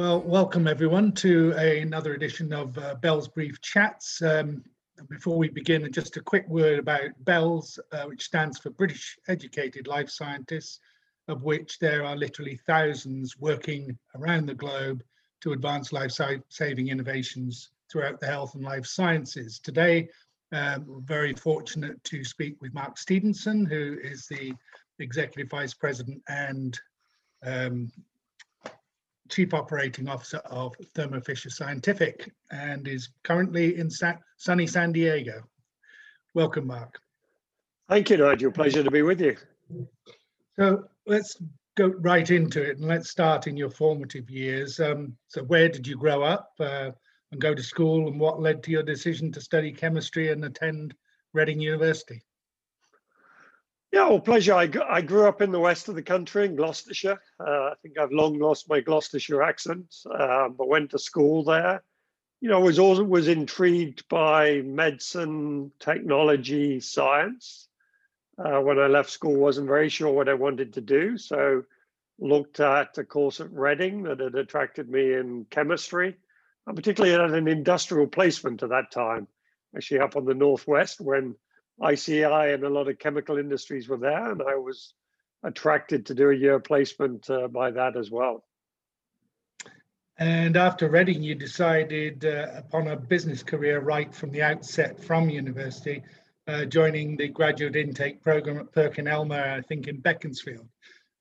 Well, welcome everyone to a, another edition of uh, BELS Brief Chats. Um, before we begin, just a quick word about BELS, uh, which stands for British Educated Life Scientists, of which there are literally thousands working around the globe to advance life-saving innovations throughout the health and life sciences. Today, um, we're very fortunate to speak with Mark Stevenson, who is the Executive Vice President and um, Chief Operating Officer of Thermo Fisher Scientific and is currently in Sa sunny San Diego. Welcome, Mark. Thank you, Nigel. Pleasure to be with you. So let's go right into it and let's start in your formative years. Um, so where did you grow up uh, and go to school and what led to your decision to study chemistry and attend Reading University? Yeah, well, pleasure. I, I grew up in the west of the country in Gloucestershire. Uh, I think I've long lost my Gloucestershire accent, uh, but went to school there. You know, was always was intrigued by medicine, technology, science. Uh, when I left school, wasn't very sure what I wanted to do, so looked at a course at Reading that had attracted me in chemistry, particularly at an industrial placement at that time, actually up on the northwest when ICI and a lot of chemical industries were there, and I was attracted to do a year placement uh, by that as well. And after Reading, you decided uh, upon a business career right from the outset from university, uh, joining the graduate intake program at Perkin Elmer, I think in Beaconsfield.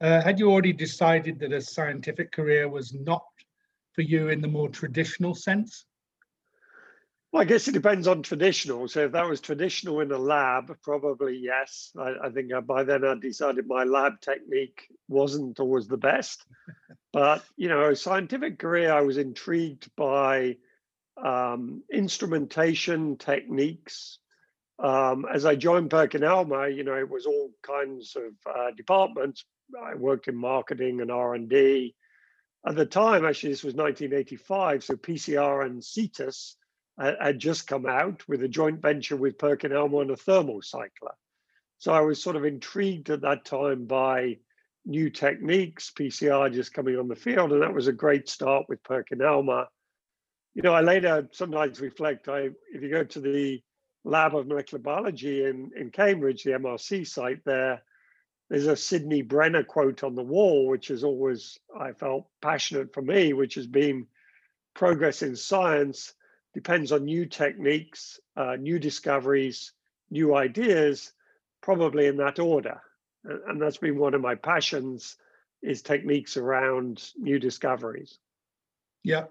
Uh, had you already decided that a scientific career was not for you in the more traditional sense? Well, I guess it depends on traditional. So if that was traditional in a lab, probably yes. I, I think uh, by then I decided my lab technique wasn't always the best. But you know, scientific career, I was intrigued by um, instrumentation techniques. Um, as I joined PerkinElmer, you know, it was all kinds of uh, departments. I worked in marketing and R and D. At the time, actually, this was 1985, so PCR and CETUS had just come out with a joint venture with Perkin Elmer and a thermal cycler. So I was sort of intrigued at that time by new techniques, PCR just coming on the field, and that was a great start with Perkin Elmer. You know, I later sometimes reflect, I if you go to the lab of molecular biology in, in Cambridge, the MRC site there, there's a Sidney Brenner quote on the wall, which is always, I felt passionate for me, which has been progress in science depends on new techniques, uh, new discoveries, new ideas, probably in that order. And that's been one of my passions is techniques around new discoveries. Yeah.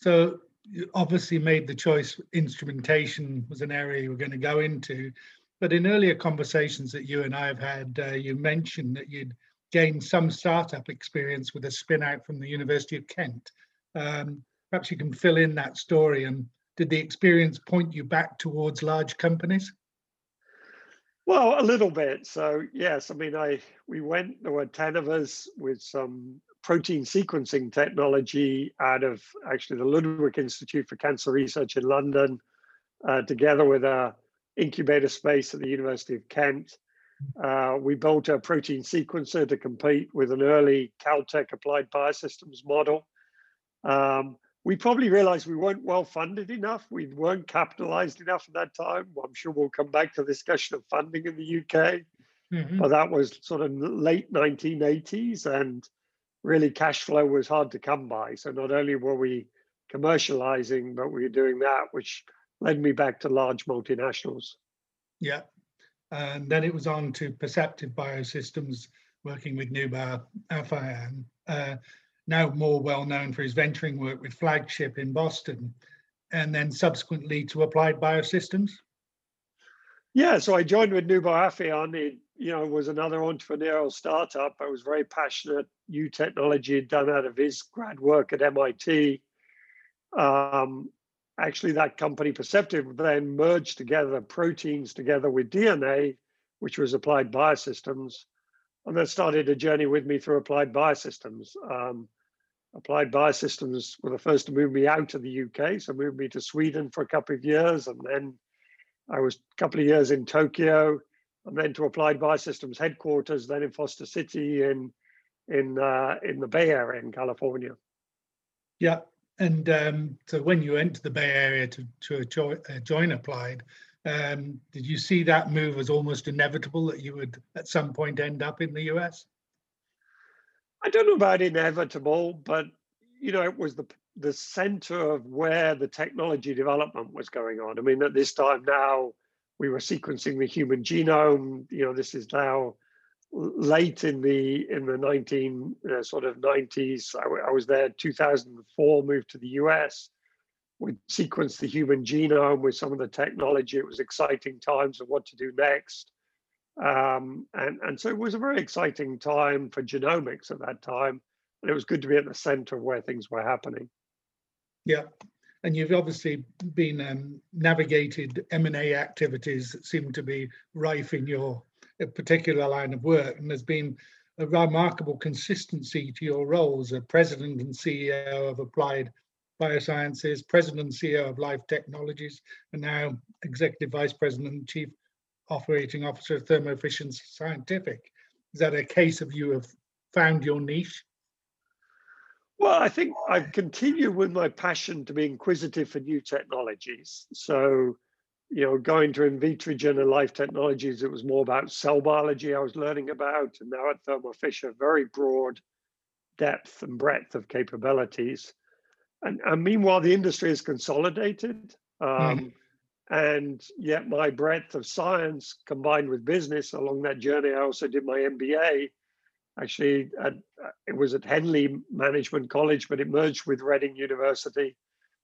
So you obviously made the choice instrumentation was an area you were going to go into. But in earlier conversations that you and I have had, uh, you mentioned that you'd gained some startup experience with a spin out from the University of Kent. Um, perhaps you can fill in that story and did the experience point you back towards large companies? Well a little bit. So yes i mean i we went there were 10 of us with some protein sequencing technology out of actually the ludwig institute for cancer research in london uh, together with a incubator space at the university of kent. Uh, we built a protein sequencer to compete with an early caltech applied biosystems model. Um, we probably realized we weren't well funded enough. We weren't capitalized enough at that time. Well, I'm sure we'll come back to the discussion of funding in the UK, mm-hmm. but that was sort of late 1980s, and really cash flow was hard to come by. So not only were we commercializing, but we were doing that, which led me back to large multinationals. Yeah, and then it was on to Perceptive Biosystems, working with Noubar Afeyan. Uh, now more well known for his venturing work with Flagship in Boston, and then subsequently to Applied Biosystems? Yeah, so I joined with Noubar Afeyan. It, you know, was another entrepreneurial startup. I was very passionate. New technology done out of his grad work at MIT. Um, actually, that company Perceptive then merged together proteins together with DNA, which was Applied Biosystems, and that started a journey with me through Applied Biosystems. Um, Applied Biosystems were the first to move me out of the UK, so moved me to Sweden for a couple of years, and then I was a couple of years in Tokyo, and then to Applied Biosystems headquarters, then in Foster City in in uh, in the Bay Area in California. Yeah, and um, so when you went to the Bay Area to, to join, join Applied, um, did you see that move as almost inevitable that you would at some point end up in the US? I don't know about inevitable, but you know, it was the the center of where the technology development was going on. I mean, at this time now, we were sequencing the human genome. You know, this is now late in the in the 19 uh, sort of 90s. I, I was there 2004, moved to the US. We sequenced the human genome with some of the technology. It was exciting times of what to do next. Um, and, and so it was a very exciting time for genomics at that time. And it was good to be at the center of where things were happening. Yeah. And you've obviously been um, navigated M&A activities that seem to be rife in your particular line of work. And there's been a remarkable consistency to your roles as president and CEO of Applied Biosciences, president and CEO of Life Technologies, and now executive vice president and chief operating officer of Thermo Fisher Scientific. Is that a case of you have found your niche? Well, I think I've continued with my passion to be inquisitive for new technologies. So, you know, going to Invitrogen and Life Technologies, it was more about cell biology I was learning about. And now at Thermo Fisher, very broad depth and breadth of capabilities. And, and meanwhile, the industry is consolidated. Um, mm. And yet, my breadth of science combined with business along that journey, I also did my MBA. Actually, at, it was at Henley Management College, but it merged with Reading University.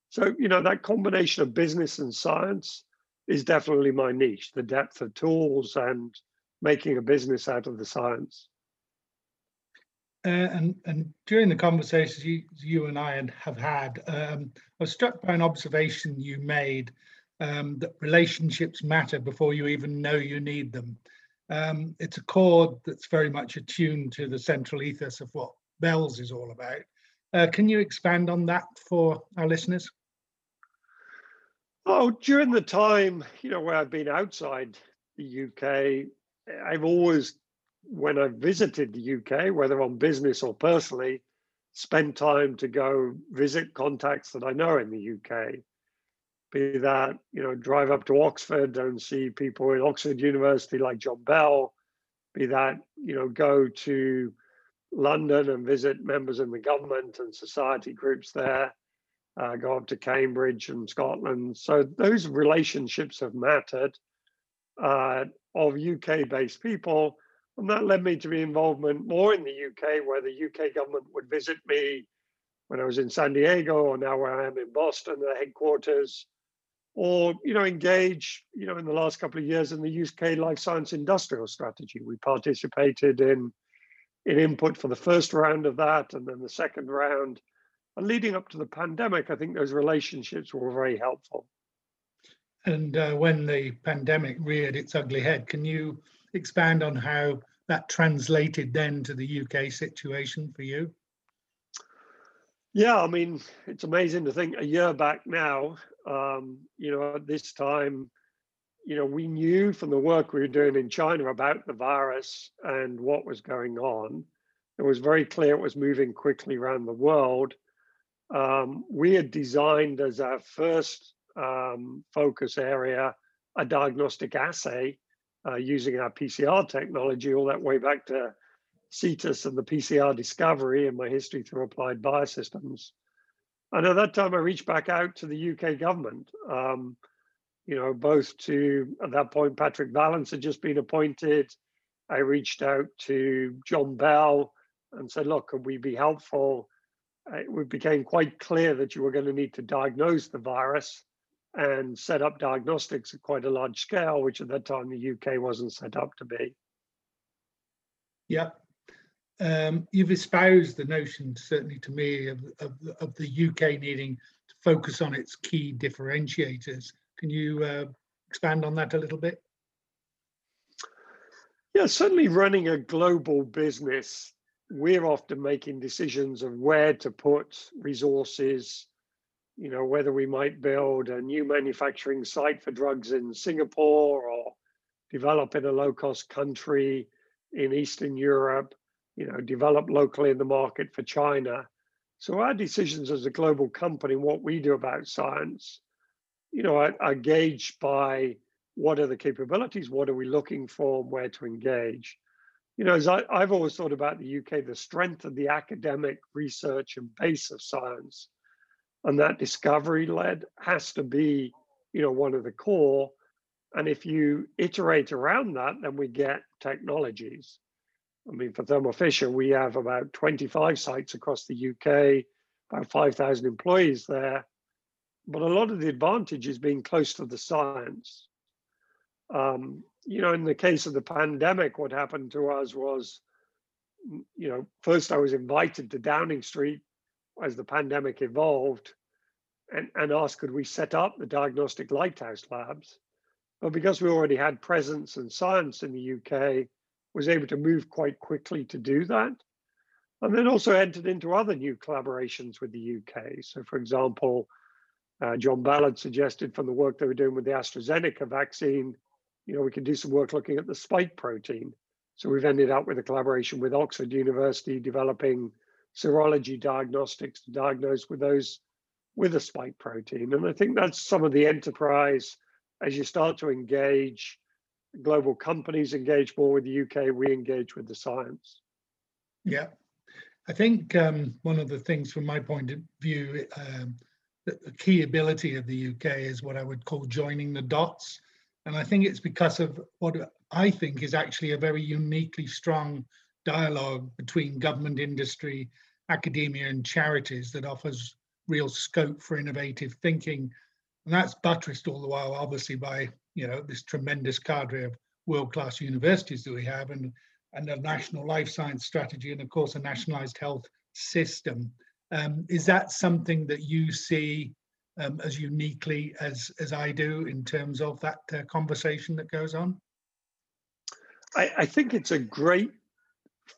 So, you know, that combination of business and science is definitely my niche the depth of tools and making a business out of the science. Uh, and, and during the conversations you, you and I have had, um, I was struck by an observation you made um, that relationships matter before you even know you need them. Um, it's a chord that's very much attuned to the central ethos of what BELS is all about. Uh, can you expand on that for our listeners? Oh, during the time, you know, where I've been outside the UK, I've always, when I've visited the UK, whether on business or personally, spent time to go visit contacts that I know in the UK. Be that, you know, drive up to Oxford and see people in Oxford University like John Bell, be that, you know, go to London and visit members in the government and society groups there uh, go up to Cambridge and Scotland. So those relationships have mattered uh, of UK based people. And that led me to be involvement more in the UK, where the UK government would visit me when I was in San Diego, or now where I am in Boston, the headquarters, or you know, engage, you know, in the last couple of years in the UK life science industrial strategy. We participated in in input for the first round of that, and then the second round and leading up to the pandemic, I think those relationships were very helpful. And uh, when the pandemic reared its ugly head, can you expand on how that translated then to the UK situation for you? Yeah, I mean, it's amazing to think a year back now, um, you know, at this time, you know, we knew from the work we were doing in China about the virus and what was going on. It was very clear it was moving quickly around the world um, we had designed as our first um, focus area a diagnostic assay uh, using our PCR technology all that way back to CETUS and the PCR discovery and my history through applied biosystems. And at that time, I reached back out to the UK government, um, you know, both to, at that point, Patrick Vallance had just been appointed. I reached out to John Bell and said, look, could we be helpful it became quite clear that you were going to need to diagnose the virus and set up diagnostics at quite a large scale, which at that time the UK wasn't set up to be. Yeah. Um, you've espoused the notion, certainly to me, of, of, of, the UK needing to focus on its key differentiators. Can you uh, expand on that a little bit? Yeah, certainly running a global business we're often making decisions of where to put resources, you know, whether we might build a new manufacturing site for drugs in Singapore or develop in a low cost country in Eastern Europe, you know, develop locally in the market for China. So our decisions as a global company, what we do about science, you know, are, are gauged by what are the capabilities, what are we looking for, where to engage. You know, as I, I've always thought about the UK, the strength of the academic research and base of science, and that discovery led has to be, you know, one of the core. And if you iterate around that, then we get technologies. I mean, for Thermo Fisher, we have about 25 sites across the UK, about 5,000 employees there. But a lot of the advantage is being close to the science. Um, you know, in the case of the pandemic, what happened to us was, you know, first I was invited to Downing Street as the pandemic evolved and, and asked, could we set up the diagnostic lighthouse labs? But because we already had presence and science in the UK, was able to move quite quickly to do that. And then also entered into other new collaborations with the UK. So for example, uh, John Ballard suggested from the work they were doing with the AstraZeneca vaccine, you know, we can do some work looking at the spike protein. So we've ended up with a collaboration with Oxford University developing serology diagnostics to diagnose with those with a spike protein. And I think that's some of the enterprise as you start to engage global companies engage more with the UK, we engage with the science. Yeah, I think um, one of the things from my point of view, um, the, key ability of the UK is what I would call joining the dots. And I think it's because of what I think is actually a very uniquely strong dialogue between government, industry, academia, and charities that offers real scope for innovative thinking. And that's buttressed all the while, obviously, by you know this tremendous cadre of world-class universities that we have, and and a national life science strategy, and of course a nationalized health system. Um, is that something that you see um, as uniquely as as I do in terms of that uh, conversation that goes on? I, I, think it's a great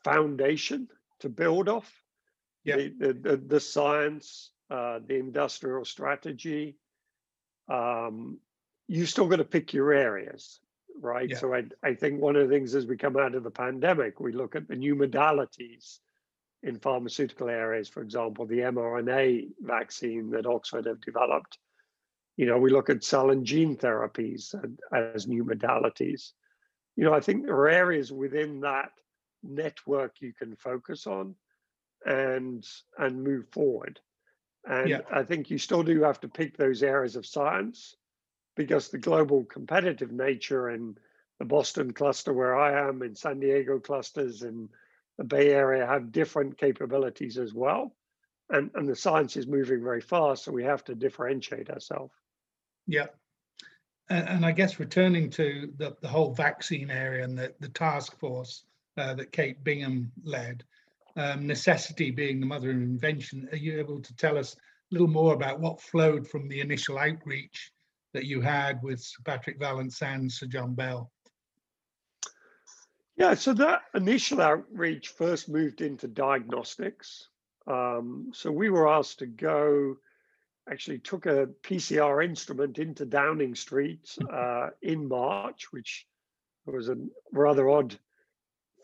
foundation to build off. Yeah. The, the, the, the science, uh, the industrial strategy. Um, you still got to pick your areas, right? Yeah. So I, I think one of the things as we come out of the pandemic, we look at the new modalities in pharmaceutical areas, for example, the mRNA vaccine that Oxford have developed. You know, we look at cell and gene therapies as new modalities. You know, I think there are areas within that network you can focus on and and move forward. And yeah. I think you still do have to pick those areas of science because the global competitive nature in the Boston cluster where I am, in San Diego clusters, and the Bay Area have different capabilities as well. And, and the science is moving very fast, so we have to differentiate ourselves. Yeah. And, and, I guess returning to the, the whole vaccine area and the, the task force uh, that Kate Bingham led, um, necessity being the mother of invention, are you able to tell us a little more about what flowed from the initial outreach that you had with Sir Patrick Vallance and Sir John Bell? Yeah, so that initial outreach first moved into diagnostics. Um, so we were asked to go, actually took a PCR instrument into Downing Street uh, in March, which was a rather odd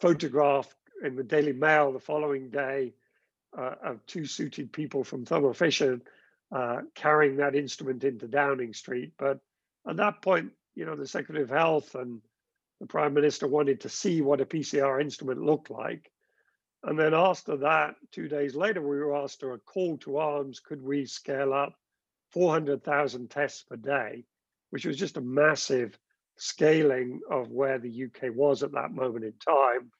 photograph in the Daily Mail the following day uh, of two suited people from Thermo Fisher uh, carrying that instrument into Downing Street. But at that point, you know, the Secretary of Health and the prime minister wanted to see what a PCR instrument looked like. And then after that, two days later, we were asked to a call to arms, could we scale up 400,000 tests per day, which was just a massive scaling of where the UK was at that moment in time.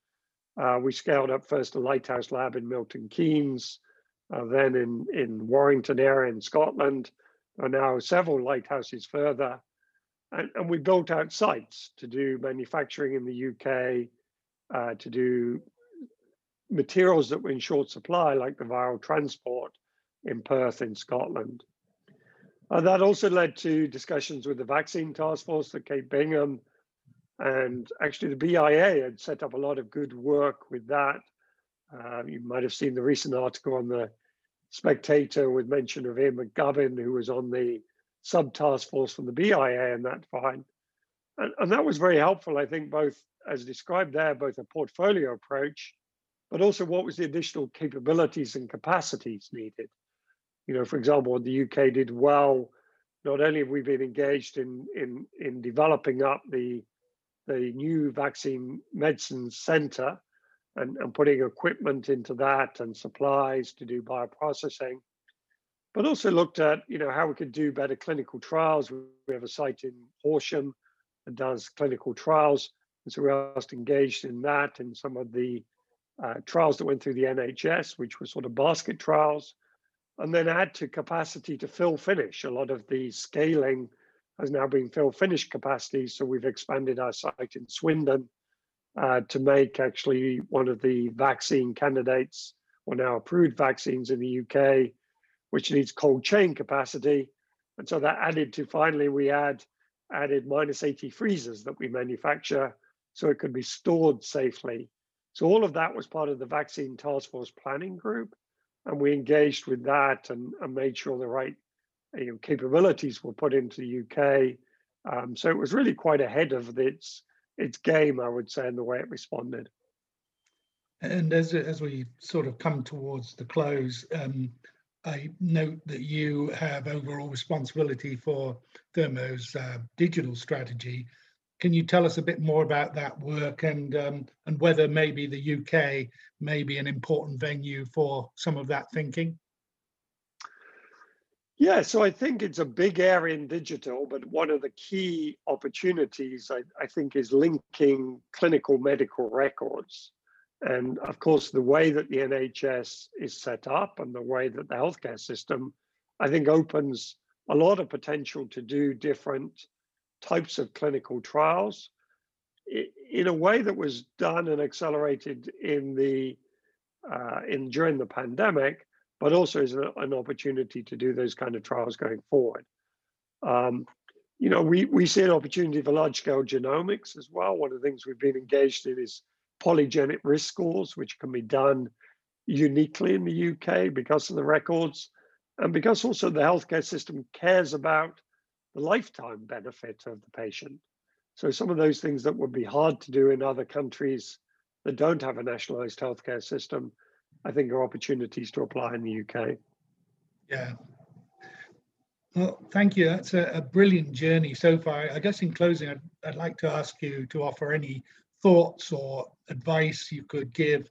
Uh, we scaled up first a lighthouse lab in Milton Keynes, uh, then in, in Warrington area in Scotland. Are now several lighthouses further and, and we built out sites to do manufacturing in the UK, uh, to do materials that were in short supply, like the viral transport in Perth in Scotland. Uh, that also led to discussions with the vaccine task force, the Kate Bingham, and actually the BIA had set up a lot of good work with that. Uh, you might have seen the recent article on the Spectator with mention of Ian McCubbin, who was on the sub-task force from the BIA and that fine. And, and that was very helpful, I think, both as described there, both a portfolio approach, but also what was the additional capabilities and capacities needed. You know, for example, the UK did well. Not only have we been engaged in in in developing up the the new vaccine medicine center and, and putting equipment into that and supplies to do bioprocessing, but also looked at you know how we could do better clinical trials. We have a site in Horsham that does clinical trials, and so we are engaged in that and some of the uh, trials that went through the NHS, which were sort of basket trials, and then add to capacity to fill finish. A lot of the scaling has now been fill finish capacity, so we've expanded our site in Swindon uh, to make actually one of the vaccine candidates or now approved vaccines in the UK which needs cold chain capacity. And so that added to finally we add added minus 80 freezers that we manufacture so it could be stored safely. So all of that was part of the vaccine task force planning group. And we engaged with that and, and made sure the right you know, capabilities were put into the UK. Um, so it was really quite ahead of its its game, I would say, in the way it responded. And as as we sort of come towards the close, um, I note that you have overall responsibility for Thermo's uh, digital strategy. Can you tell us a bit more about that work and um, and whether maybe the UK may be an important venue for some of that thinking? Yeah, so I think it's a big area in digital, but one of the key opportunities I, I think is linking clinical medical records. And of course, the way that the NHS is set up and the way that the healthcare system, I think, opens a lot of potential to do different types of clinical trials. In a way that was done and accelerated in the uh, in during the pandemic, but also an, an, opportunity to do those kind of trials going forward. Um, you know, we we see an opportunity for large scale genomics as well. One of the things we've been engaged in is polygenic risk scores, which can be done uniquely in the UK because of the records and because also the healthcare system cares about the lifetime benefit of the patient. So some of those things that would be hard to do in other countries that don't have a nationalized healthcare system, I think are opportunities to apply in the UK. Yeah. Well, thank you. That's a, a brilliant journey so far. I guess in closing, I'd, I'd like to ask you to offer any thoughts or advice you could give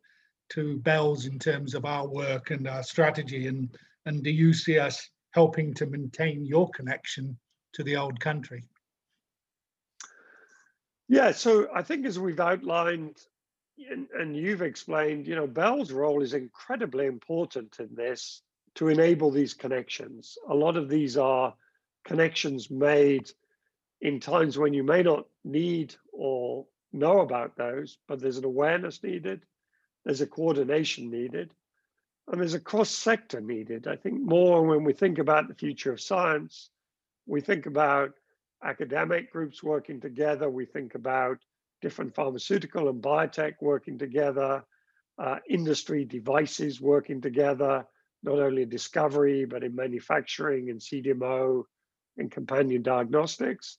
to BELS in terms of our work and our strategy? And, and do you see us helping to maintain your connection to the old country? Yeah, so I think as we've outlined and, and you've explained, you know, BELS role is incredibly important in this to enable these connections. A lot of these are connections made in times when you may not need or know about those, but there's an awareness needed, there's a coordination needed, and there's a cross sector needed. I think more when we think about the future of science, we think about academic groups working together, we think about different pharmaceutical and biotech working together, uh, industry devices working together, not only in discovery, but in manufacturing and CDMO and companion diagnostics.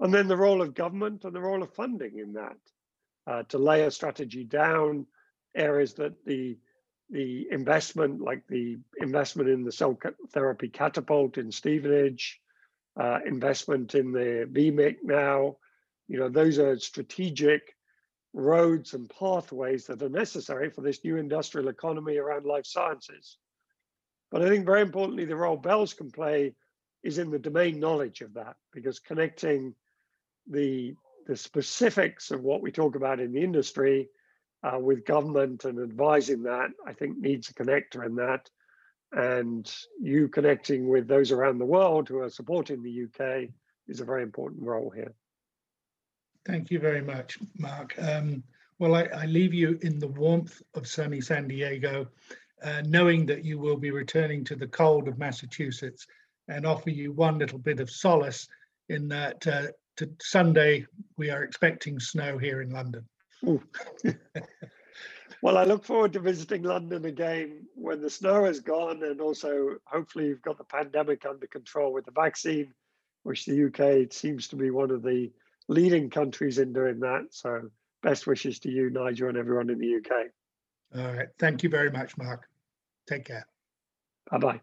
And then the role of government and the role of funding in that uh, to lay a strategy down areas that the the investment, like the investment in the cell therapy catapult in Stevenage, uh, investment in the VMIC now, you know, those are strategic roads and pathways that are necessary for this new industrial economy around life sciences. But I think very importantly, the role BELS can play is in the domain knowledge of that, because connecting the the specifics of what we talk about in the industry uh, with government and advising that, I think needs a connector in that. And you connecting with those around the world who are supporting the UK is a very important role here. Thank you very much, Mark. Um, well, I, I, leave you in the warmth of sunny San Diego, uh, knowing that you will be returning to the cold of Massachusetts and offer you one little bit of solace in that uh, to Sunday, we are expecting snow here in London. well, I look forward to visiting London again when the snow is gone, and also hopefully you've got the pandemic under control with the vaccine, which the UK seems to be one of the leading countries in doing that. So, best wishes to you, Nigel, and everyone in the UK. All right. Thank you very much, Mark. Take care. Bye bye.